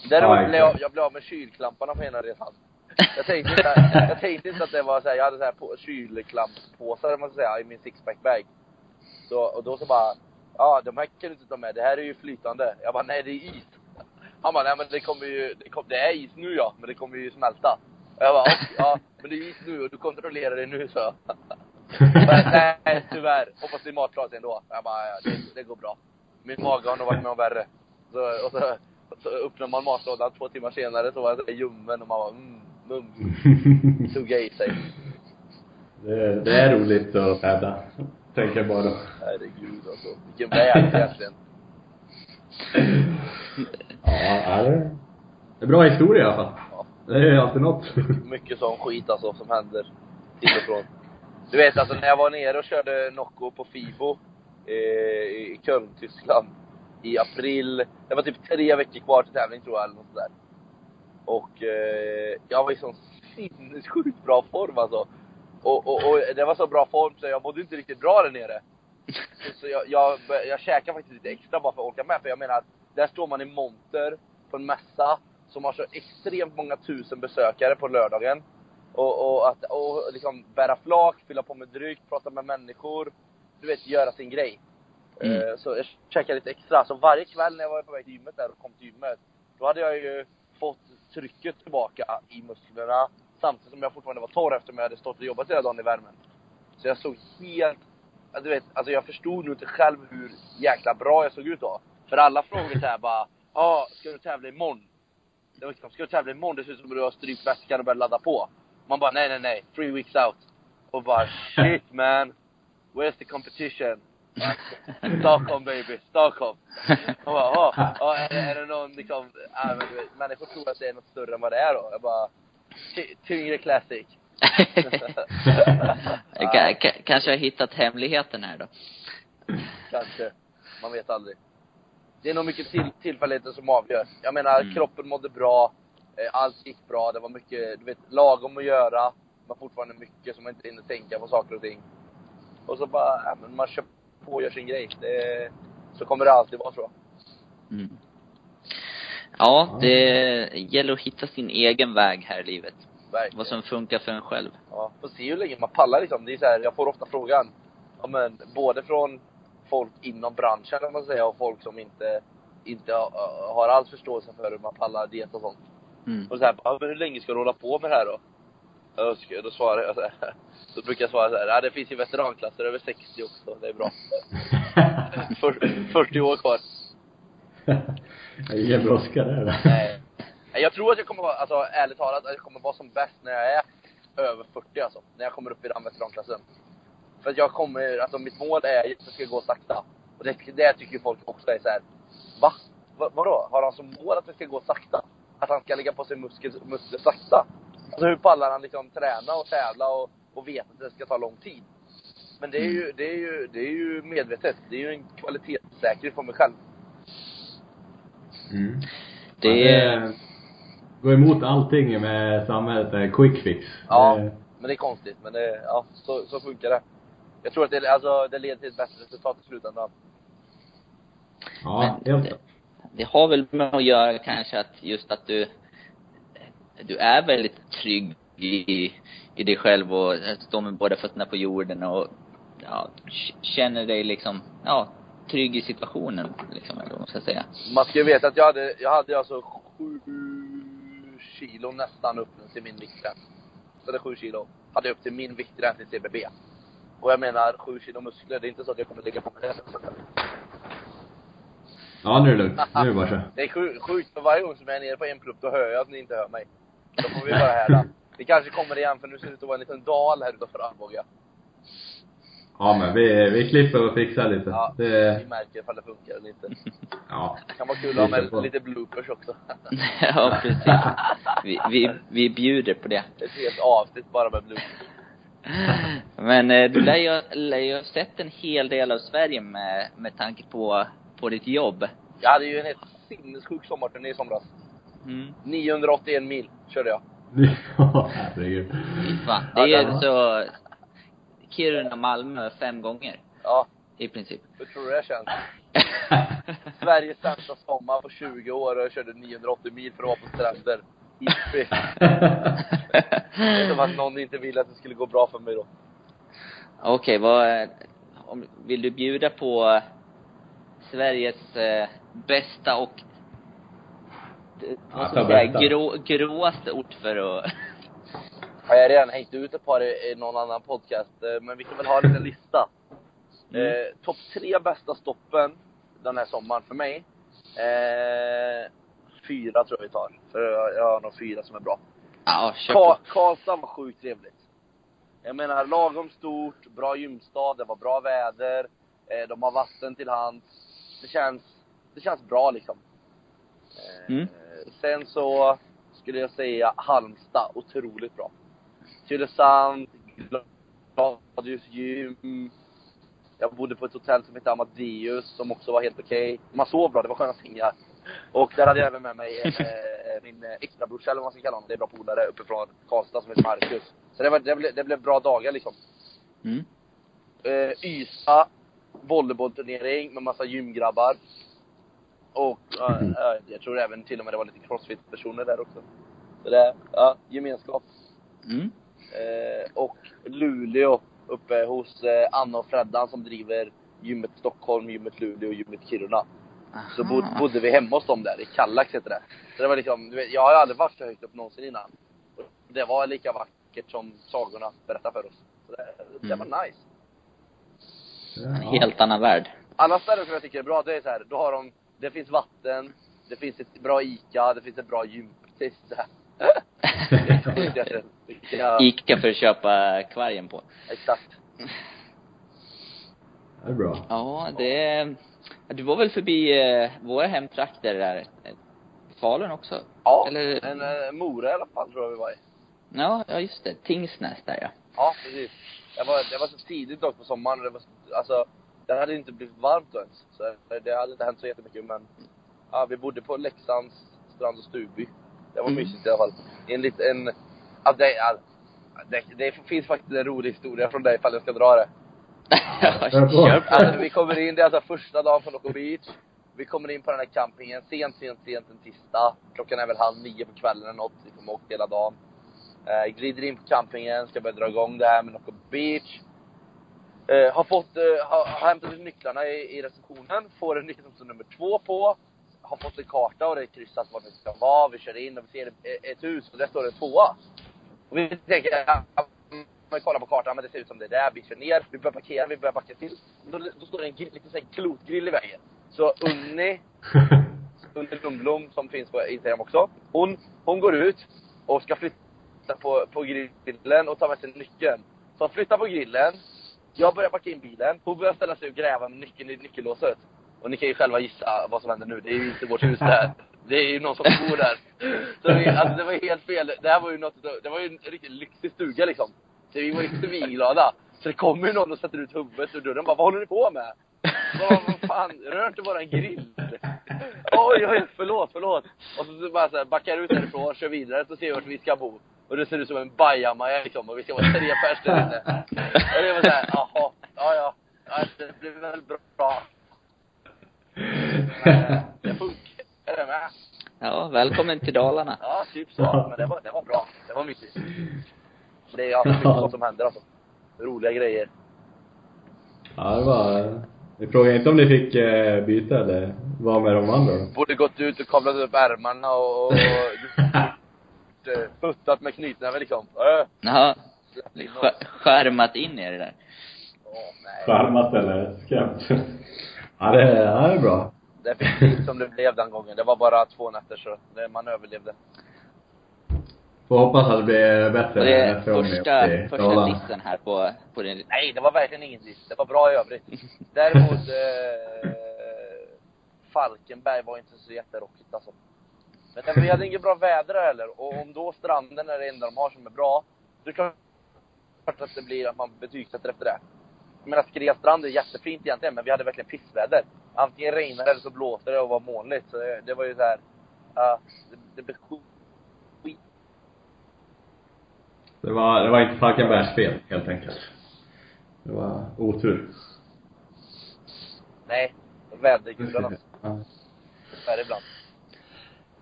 S4: Ja,
S2: Däremot blev jag, jag blev av med kylklamparna på ena resan. [LAUGHS] Jag tänkte inte, jag tänkte inte att det var så här, jag hade så här på, kylklamppåsar man ska säga, i min sixpack bag. Så, och då så bara, ja de här kan du inte ta med, det här är ju flytande. Jag bara, nej det är is. Han bara, nej men det kommer ju, det, kom, det är is nu ja, men det kommer ju smälta. Och jag bara, "Okej, ja men det är is nu och du kontrollerar det nu så. Men, [LAUGHS] nej tyvärr, hoppas det är matklart ändå. Jag bara, ja, det, det går bra. Min mage har nog varit med om värre. Så, och så, så öppnar man matlådan två timmar senare så var här ljummen och man bara, mm, mm, tugga [LAUGHS] i sig.
S4: det, det är roligt att tävla. Tänker jag bara.
S2: Herregud alltså. Vilken väg egentligen.
S4: Ja, det är bra historia i alla fall.
S2: Ja.
S4: Det är ju alltid något.
S2: mycket sån skit alltså som händer till och från. Du vet alltså när jag var nere och körde Nocco på Fibo eh, i Köln, Tyskland i april. Det var typ tre veckor kvar till tävling tror jag eller något sådär. Och eh, jag var i sån sinnessjukt bra form alltså. Och, och, och det var så bra form så jag mådde inte riktigt bra där nere. Så, så jag, jag, jag käkade faktiskt lite extra bara för att orka med. För jag menar att där står man i monter på en mässa som har så extremt många tusen besökare på lördagen. Och, och att och liksom bära flak, fylla på med dryck, prata med människor. Du vet, göra sin grej.
S1: Mm.
S2: Eh, Så jag käkade lite extra. Så varje kväll när jag var på väg till gymmet där och kom till gymmet, då hade jag ju fått trycket tillbaka i musklerna. Samtidigt som jag fortfarande var torr eftersom jag hade stått och jobbat hela dagen i värmen. Så jag såg helt, du vet, alltså jag förstod nog inte själv hur jäkla bra jag såg ut då. För alla frågade såhär bara, ja, ah, ska du tävla imorgon? Det var liksom, ska du tävla imorgon? Det ser ut som att du har strypt väskan och börjat ladda på. Man bara, nej nej nej, three weeks out. Och bara, shit [LAUGHS] man. Where's the competition? Stockholm baby, Stockholm. Och bara, åh, åh, är, det, är det någon liksom, äh, människor tror att det är något större än vad det är då. Jag bara, "Ty- tyngre classic. [LAUGHS]
S1: Ka- Kanske har hittat hemligheten här då.
S2: Kanske. Man vet aldrig. Det är nog mycket till, tillfälligheter som avgör. Jag menar,
S1: Mm.
S2: kroppen mådde bra. eh, Allt gick bra. Det var mycket, du vet, lagom att göra. Men fortfarande mycket som man inte hinner tänka på saker och ting. Och så bara, ja, men man kör på och gör sin grej. Det, så kommer det alltid vara tror jag.
S1: Mm. Ja, det gäller att hitta sin egen väg här i livet.
S2: Verkligen.
S1: Vad som funkar för en själv.
S2: Ja, får se hur länge man pallar liksom. Det är så här, jag får ofta frågan, ja, men, både från folk inom branschen kan man säga och folk som inte, inte har, alls förståelse för hur man pallar diet och sånt.
S1: Mm.
S2: Och så här, ja, men hur länge ska du hålla på med det här då? Då, då svarar jag så här, [LAUGHS] då brukar jag svara så här, ja, det finns ju veteranklasser över 60 också, det är bra. [LAUGHS] [LAUGHS] För, 40 år kvar.
S4: Ingen brådska där.
S2: Nej. Nej, Jag tror att jag kommer vara, alltså ärligt talat, att jag kommer vara som bäst när jag är över 40 alltså. När jag kommer upp i den veteranklassen. För att jag kommer, alltså mitt mål är att det ska gå sakta. Och det, det tycker folk också är såhär, va? va? Vadå? Har han som mål att det ska gå sakta? att han ska lägga på sig muskler, muskler sakta. Alltså hur pallar han liksom träna och tävla och, och veta att det ska ta lång tid? Men det är ju, det är ju, det är ju medvetet. Det är ju en kvalitetssäkring för mig själv.
S4: Mm.
S1: Det
S4: Ja,
S1: är,
S4: går emot allting med samhället, eh, quick fix.
S2: Ja.
S4: Det-
S2: Men det är konstigt, men det, ja, så, så funkar det. Jag tror att det, alltså, det leder till ett bättre resultat i slutändan.
S4: ja,
S1: Men
S4: helt
S1: det, det har väl med att göra kanske att just att du, du är väldigt trygg i, i dig själv och står med båda fötterna på jorden och ja, känner dig liksom, ja, trygg i situationen liksom, eller vad man ska säga.
S2: Man ska ju veta att jag hade, jag hade alltså sju kilo nästan upp till min viktgräns. Eller sju kilo. Hade jag upp till min viktgräns i CBB. Och jag menar, sju kilo muskler, det är inte så att jag kommer ligga på mig
S4: Ja, nu är det lugnt. Nu är det bara köra.
S2: Det är sjukt, sjukt, för varje gång som jag är nere på en plupp, då hör jag att ni inte hör mig. Då får vi bara härda. [LAUGHS] Det kanske kommer igen, för nu ser det ut att vara en liten dal här utanför Arboga.
S4: Ja, men vi, vi klipper och fixar lite.
S2: Ja,
S4: Det,
S2: vi märker ifall det funkar eller inte. [LAUGHS]
S4: ja.
S2: Det kan vara kul att ha
S4: Lite på.
S2: med lite bloopers också. [LAUGHS]
S1: ja, precis. Vi, vi, vi bjuder på det.
S2: Ett helt avsnitt bara med bloopers. [LAUGHS]
S1: Men eh, du lär ju, lär ju ha sett en hel del av Sverige med, med tanke på, på ditt jobb.
S2: Jag hade ju en helt sinnessjuk sommarturné i somras.
S1: Mm.
S2: 981 mil körde jag.
S4: Ja, herregud.
S1: Fy fan. Det är ju så Kiruna, Malmö fem gånger.
S2: Ja,
S1: I princip.
S2: hur tror du det känns? [LAUGHS] Sveriges sämsta sommar på 20 år och jag körde 980 mil för att vara på stränder. Hippie. Det är som att någon inte ville att det skulle gå bra för mig då.
S1: Okej, vad, om, vill du bjuda på Sveriges eh, bästa och eh, vad
S4: Ja,
S1: ska säga, grå, gråaste ort för att
S2: Ja, Jag har redan hängt ut ett par i, i någon annan podcast, eh, men vi kan väl ha en liten lista.
S1: Mm.
S2: Eh, Topp tre bästa stoppen den här sommaren för mig. Eh, fyra tror jag vi tar. För jag, jag har nog fyra som är bra.
S1: Ja,
S2: Ka-. Karlstad var sjukt trevligt. Jag menar lagom stort, bra gymstad, det var bra väder, eh, de har vatten till hands. Det känns, det känns bra liksom. Eh,
S1: Mm.
S2: Sen så skulle jag säga Halmstad, otroligt bra. Tylösand, Gladius gym. Jag bodde på ett hotell som hette Amadeus som också var helt okej. Man sov bra, det var sköna sängar. Och där hade jag även med mig eh, [LAUGHS] min eh, extra brorsa eller vad man ska kalla honom. Det är bra polare uppifrån Karlstad som heter Marcus. Så det, var, det, blev, det blev bra dagar liksom.
S1: Mm.
S2: Eh, Ystad, volleybollturnering med massa gymgrabbar. Och eh, eh, jag tror även till och med det var lite crossfit-personer där också. Så det, ja, gemenskap.
S1: Mm.
S2: Eh, och Luleå uppe hos eh, Anna och Freddan som driver gymmet Stockholm, gymmet Luleå och gymmet Kiruna. Så
S1: Aha.
S2: bod, bodde vi hemma hos dem där, i Kallax heter det. Så det var liksom, vet, jag har aldrig varit så högt upp någonsin innan. Det var lika vackert som sagorna berättar för oss. Så det, det
S1: Mm.
S2: var nice.
S1: En helt annan värld.
S2: Alla ställen som jag tycker är bra, det är så här, då har de, det finns vatten, det finns ett bra ICA, det finns ett bra gym. Precis det här. Det är [LAUGHS]
S1: Ica för att köpa kvargen på.
S2: exakt.
S4: Det är bra.
S1: Ja, det... Du var väl förbi eh, våra hemtrakter där? eh, Falun också?
S2: Ja,
S1: Eller-
S2: en eh, Mora i alla fall tror jag vi var i.
S1: Ja, ja just det. Tingsnäs där ja.
S2: Ja, precis. Det var, det var så tidigt dock på sommaren. Det var, så- alltså, det hade inte blivit varmt då ens. Så det, det hade inte hänt så jättemycket men, ja, vi bodde på Leksands strand och Stugby. Det var
S1: Mm.
S2: mysigt i alla fall. En liten, ja, det, ja, det, det finns faktiskt en rolig historia från dig ifall jag ska dra det. [LAUGHS]
S4: Kör på.
S2: Alltså, vi kommer in, det är alltså första dagen på Loco Beach. Vi kommer in på den här campingen sent, sent, sent en tisdag. Klockan är väl halv nio på kvällen eller något. Vi kommer åkt hela dagen. Eh, glider in på campingen, ska börja dra igång det här med Loco Beach. Eh, har fått, eh, har, har hämtat ut nycklarna i, i receptionen. Får en nyckel som nummer två på. Har fått en karta och det är kryssat vart det ska vara. Vi kör in och vi ser ett, ett hus och där står det en tvåa. Och vi tänker, ja, man kollar på kartan, men det ser ut som det är där. Vi kör ner, vi börjar parkera, vi börjar backa till. Då, då står det en grill, liten sån klotgrill i vägen. Så Unni, [LAUGHS] Unni Lundblom, som finns på Instagram också. Hon, hon går ut och ska flytta på, på grillen och ta med sig nyckeln. Så hon flyttar på grillen. Jag börjar packa in bilen. Hon börjar ställa sig och gräva med nyckeln i nyckellåset. Och ni kan ju själva gissa vad som händer nu. Det är ju inte vårt hus det här. [LAUGHS] Det är ju någon som bor där. [LAUGHS] Så vi, alltså, det var helt fel. Det här var ju något, det var ju en riktigt lyxig stuga liksom. Så vi var ju svinglada. Så det kommer ju någon och sätter ut huvudet ur dörren bara, vad håller ni på med? Vad, vad fan, rör inte bara en grill. Oj, oj, förlåt, förlåt. Och så, så bara så här, backar ut därifrån, kör vidare, så ser vi vart vi ska bo. Och det ser ut som en bajamaja liksom, och vi ska vara tre pers där inne. Och det var såhär, jaha, ja, ja. ja det blir väl bra. Men eh, det funkar det med.
S1: Ja, välkommen till Dalarna.
S2: Ja, typ så. Men det var, det var bra. Det var mysigt. Det är alltid mycket sånt som händer alltså. Roliga grejer.
S4: Ja, det var... Vi frågade inte om ni fick eh, byta eller vara med de andra då?
S2: Borde gått ut och kavlat upp ärmarna och, och [LAUGHS] eh, puttat med knytnäven liksom. Äh.
S1: Sk- skärmat in er där.
S2: Åh, nej.
S4: Charmat eller skrämt? [LAUGHS] ja, det, ja, det är bra.
S2: Bli som det blev den gången. Det var bara två nätter så man överlevde.
S4: Får hoppas att det blir bättre
S1: det är första, första dissen här på, på din...
S2: Nej, det var verkligen ingen diss. Det var bra i övrigt. [LAUGHS] Däremot, eh, Falkenberg var inte så jätterockigt alltså. Men vi hade inget bra väder heller. Och om då stranden är det enda de har som är bra, då är det klart att det blir att man betygsätter efter det. Jag menar, Skrestrand är jättefint egentligen, men vi hade verkligen pissväder. Antingen regnar det eller så blåser det och var molnigt. Så det, det var ju så här, ja, det, det blev skit.
S4: Det var, det var inte Falkenbergs fel, helt enkelt. Det var otur.
S2: Nej, vädergudarna.
S4: Ja.
S2: Är det ibland.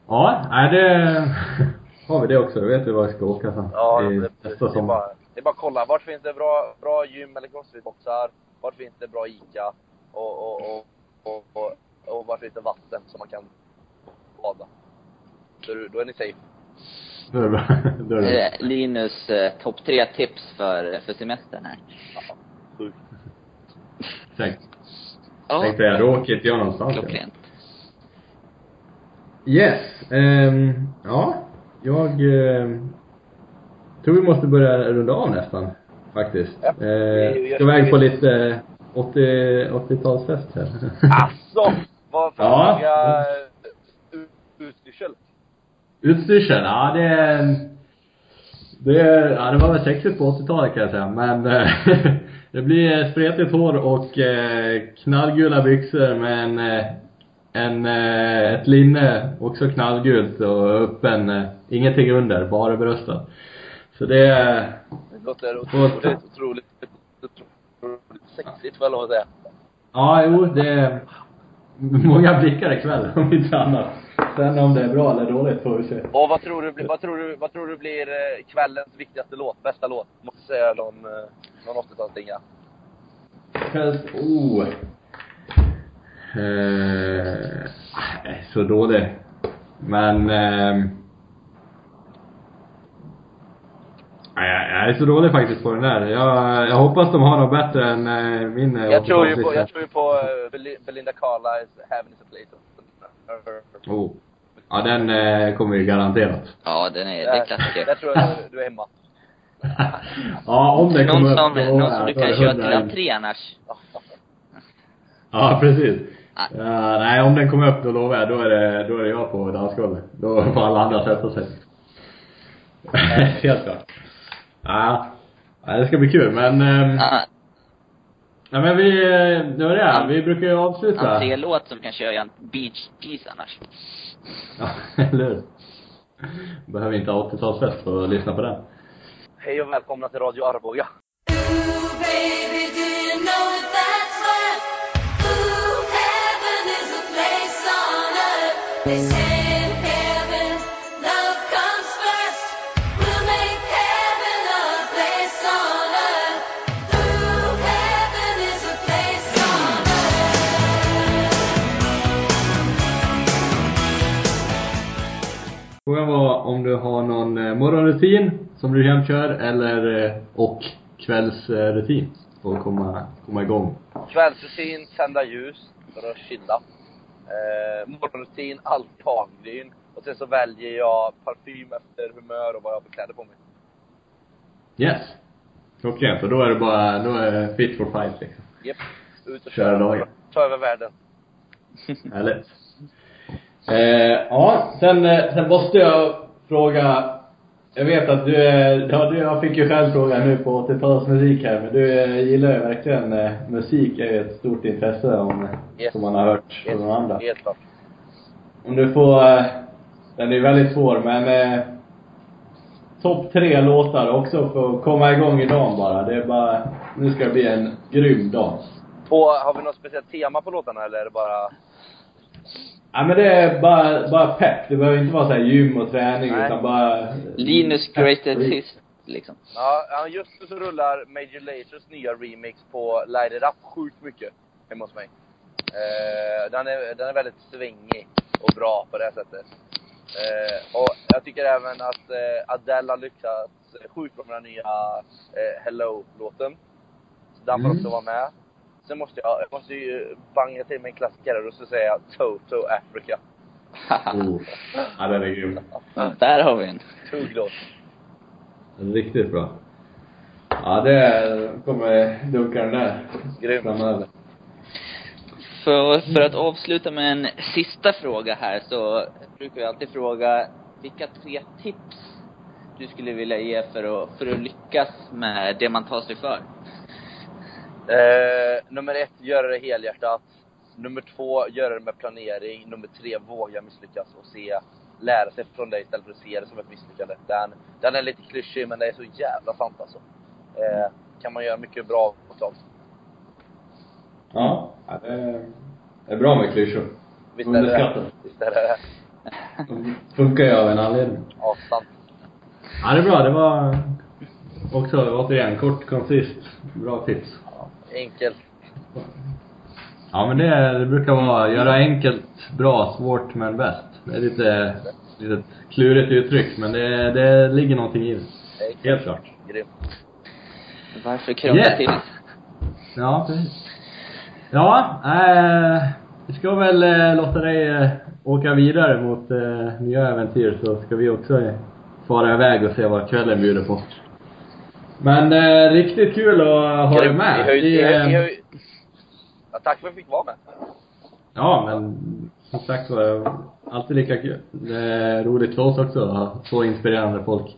S4: Ja, nej det... [LAUGHS] Har vi det också, då vet vi var vi ska åka sen.
S2: Ja,
S4: I
S2: det,
S4: nästa
S2: det, är bara, det är bara att kolla. Vart finns det bra, bra gym eller crossfitboxar? Vart finns det bra ICA? Och, och, och, och, och, och vart det vatten som man kan bada? Så då- är ni safe.
S4: Då är det bra. [LAUGHS] Då är det bra.
S1: Eh, Linus eh, topp tre tips för, för semestern här.
S2: Ja, sjukt.
S4: Tänk,
S1: Ja,
S4: tänkte jag, då åker inte jag någonstans.
S1: klockrent.
S4: Yes. ehm, ja, jag ehm, tror vi måste börja runda av nästan, faktiskt.
S2: Ja, vi gör
S4: ska
S2: så.
S4: på lite 80, 80-talsfest här.
S2: Alltså! Vad fan
S4: Ja.
S2: många ut- utstyrsel.
S4: Utstyrseln, ja det. Det, är, ja, det var väl sexigt på 80-talet kan jag säga, men [LAUGHS] det blir spretigt hår och eh, knallgula byxor med en, eh, en, eh, ett linne, också knallgult och öppen, ingenting under, bara bröstet. Så det är,
S2: Det låter otroligt, otroligt sexigt får jag lov att säga.
S4: ja jo, det är många blickar ikväll [LAUGHS] om inte annat. Sen om det är bra eller dåligt får vi se.
S2: Och vad tror du, blir- vad tror du, vad tror du blir eh, kvällens viktigaste låt? Bästa låt? Måste säga någon, eh, någon 80-talsdinga.
S4: Kväll... Oh. Eh, så dålig. Men... ehm, nej, jag jag är så dålig faktiskt på den där. Jag, jag hoppas de har något bättre än eh, min eh,
S2: Jag tror ju på,
S4: 80-talslista.
S2: jag tror ju på eh, Beli- Belinda Carlisle, Heaven is a place.
S4: Oh. Ja, den eh, kommer ju garanterat.
S1: Ja, den är, det är klassiker.
S2: där tror jag du, du är hemma. [LAUGHS]
S4: ja, om den
S1: Någon
S4: kommer
S1: som,
S4: upp då,
S1: någon som du
S4: då är
S1: kan
S4: det
S1: köra
S4: 100
S1: till entré annars.
S4: Ja, precis.
S1: Ah.
S4: Ja, nej, om den kommer upp då lovar jag, då är det, då är det jag på dansgolvet. Då får alla andra sätta sig. [LAUGHS] Helt klart. Ja. ja, det ska bli kul, men... ehm,
S1: Ah,
S4: Ja, men vi, eh, det var det. Vi brukar ju avsluta.
S1: entrélåt som kan köra en Beach Bees annars.
S4: Ja, [LAUGHS] eller hur? Behöver inte ha 80-talsfest för att lyssna på den.
S2: Hej och välkomna till Radio Arboga.
S5: Ooh, baby, do you know that that's where? Ooh, heaven is a place on earth.
S4: Frågan var om du har någon eh, morgonrutin som du jämt kör eller eh, och kvällsrutin för att komma, komma igång.
S2: Kvällsrutin, tända ljus för att chilla. Eh, morgonrutin, alltid havregryn. Och sen så väljer jag parfym efter humör och vad jag har kläder på mig.
S4: Yes. Klockrent. Och då är det bara, då är det fit for fight liksom.
S2: Japp. Ut och
S4: Köra
S2: köra.
S4: dagen.
S2: Ta över världen.
S4: Härligt. Eh, ja, sen, eh, sen måste jag fråga jag vet att du är, ja, du, jag fick ju själv frågan nu på 80-talsmusik här, men du eh, gillar ju verkligen eh, musik, är ju ett stort intresse om,
S2: Yes.
S4: som man har hört från andra.
S2: helt klart.
S4: Om du får, eh, den är väldigt svår, men eh, topp tre låtar också för att komma igång i dagen bara. Det är bara, nu ska det bli en grym dag.
S2: På, har vi något speciellt tema på låtarna eller är det bara...
S4: Ja men det är bara, bara pepp. Det behöver inte vara så här gym och träning
S2: Nej.
S4: utan bara...
S1: Linus greatest hits, liksom.
S2: Ja, just nu så rullar Major Lazers nya remix på Light It Up sjukt mycket hemma hos mig. Eh, den, är, den är väldigt svängig och bra på det här sättet. Eh, och jag tycker även att eh, Adele har lyckats sjukt bra med den nya Hello-låten. Så den får
S4: Mm.
S2: också vara med. Sen måste jag, jag måste ju banga till mig en klassiker och så säger jag Toto Africa.
S4: Oh. [LAUGHS] Ja den är grym.
S1: Där har vi en.
S2: Tung låt.
S4: Riktigt bra. Ja det kommer dunka den där.
S2: Grym.
S4: Framöver.
S1: För, för att avsluta med en sista fråga här så brukar vi alltid fråga vilka tre tips du skulle vilja ge för att, för att lyckas med det man tar sig för?
S2: Eh, nummer ett, göra det helhjärtat. Nummer två, göra det med planering. Nummer tre, våga misslyckas och se, lära sig från det istället för att se det som ett misslyckande. Den, den är lite klyschig men det är så jävla sant alltså. Eh, kan man göra mycket bra av.
S4: Ja, ja det är, bra med klyschor.
S2: Visst är det. Visst är det det? [LAUGHS]
S4: De funkar ju av en anledning.
S2: Ja, sant.
S4: Ja det är bra. Det var också återigen kort, koncist. Bra tips.
S2: Ja, enkelt.
S4: Ja men det, det brukar vara, göra enkelt, bra, svårt men bäst. Det är lite, lite klurigt uttryck men det, det ligger någonting i det. Helt klart.
S2: Grym.
S1: Varför krångla
S4: Yeah.
S1: till?
S4: Ja, precis. Ja, eh, vi ska väl eh, låta dig eh, åka vidare mot eh, nya äventyr så ska vi också fara iväg och se vad kvällen bjuder på. Men eh, riktigt kul att ha dig med. Vi,
S2: ni har-
S4: eh,
S2: Ja, tack för att jag fick vara med.
S4: Ja, men som sagt var, alltid lika kul. Det är roligt för oss också att ha så inspirerande folk.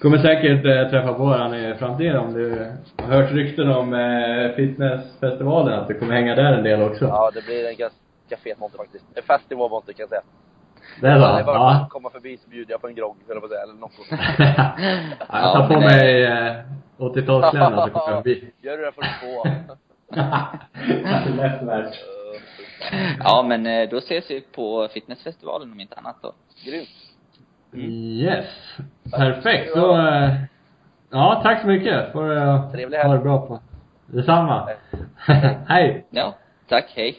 S4: Kommer säkert eh, träffa på varandra i framtiden om du har hört rykten om eh, fitnessfestivalen, att du kommer hänga där en del också.
S2: Ja, det blir en ganska fet monter faktiskt. En festival monter kan jag säga.
S4: Det är så?
S2: Det är bara
S4: Ja.
S2: att komma förbi så bjuder jag på en grogg, eller på säga, eller något sånt. [LAUGHS]
S4: jag tar på mig eh, 80-talskläderna så kommer jag förbi. [LAUGHS]
S2: Gör du det får du få.
S4: Lätt värt.
S1: Ja, men eh, då ses vi på fitnessfestivalen om inte annat då.
S2: Grymt.
S4: Yes. Perfekt. Så, eh, ja, tack så mycket. Får uh, ha det bra på. Detsamma. Hej. [LAUGHS]
S1: Ja, tack, hej.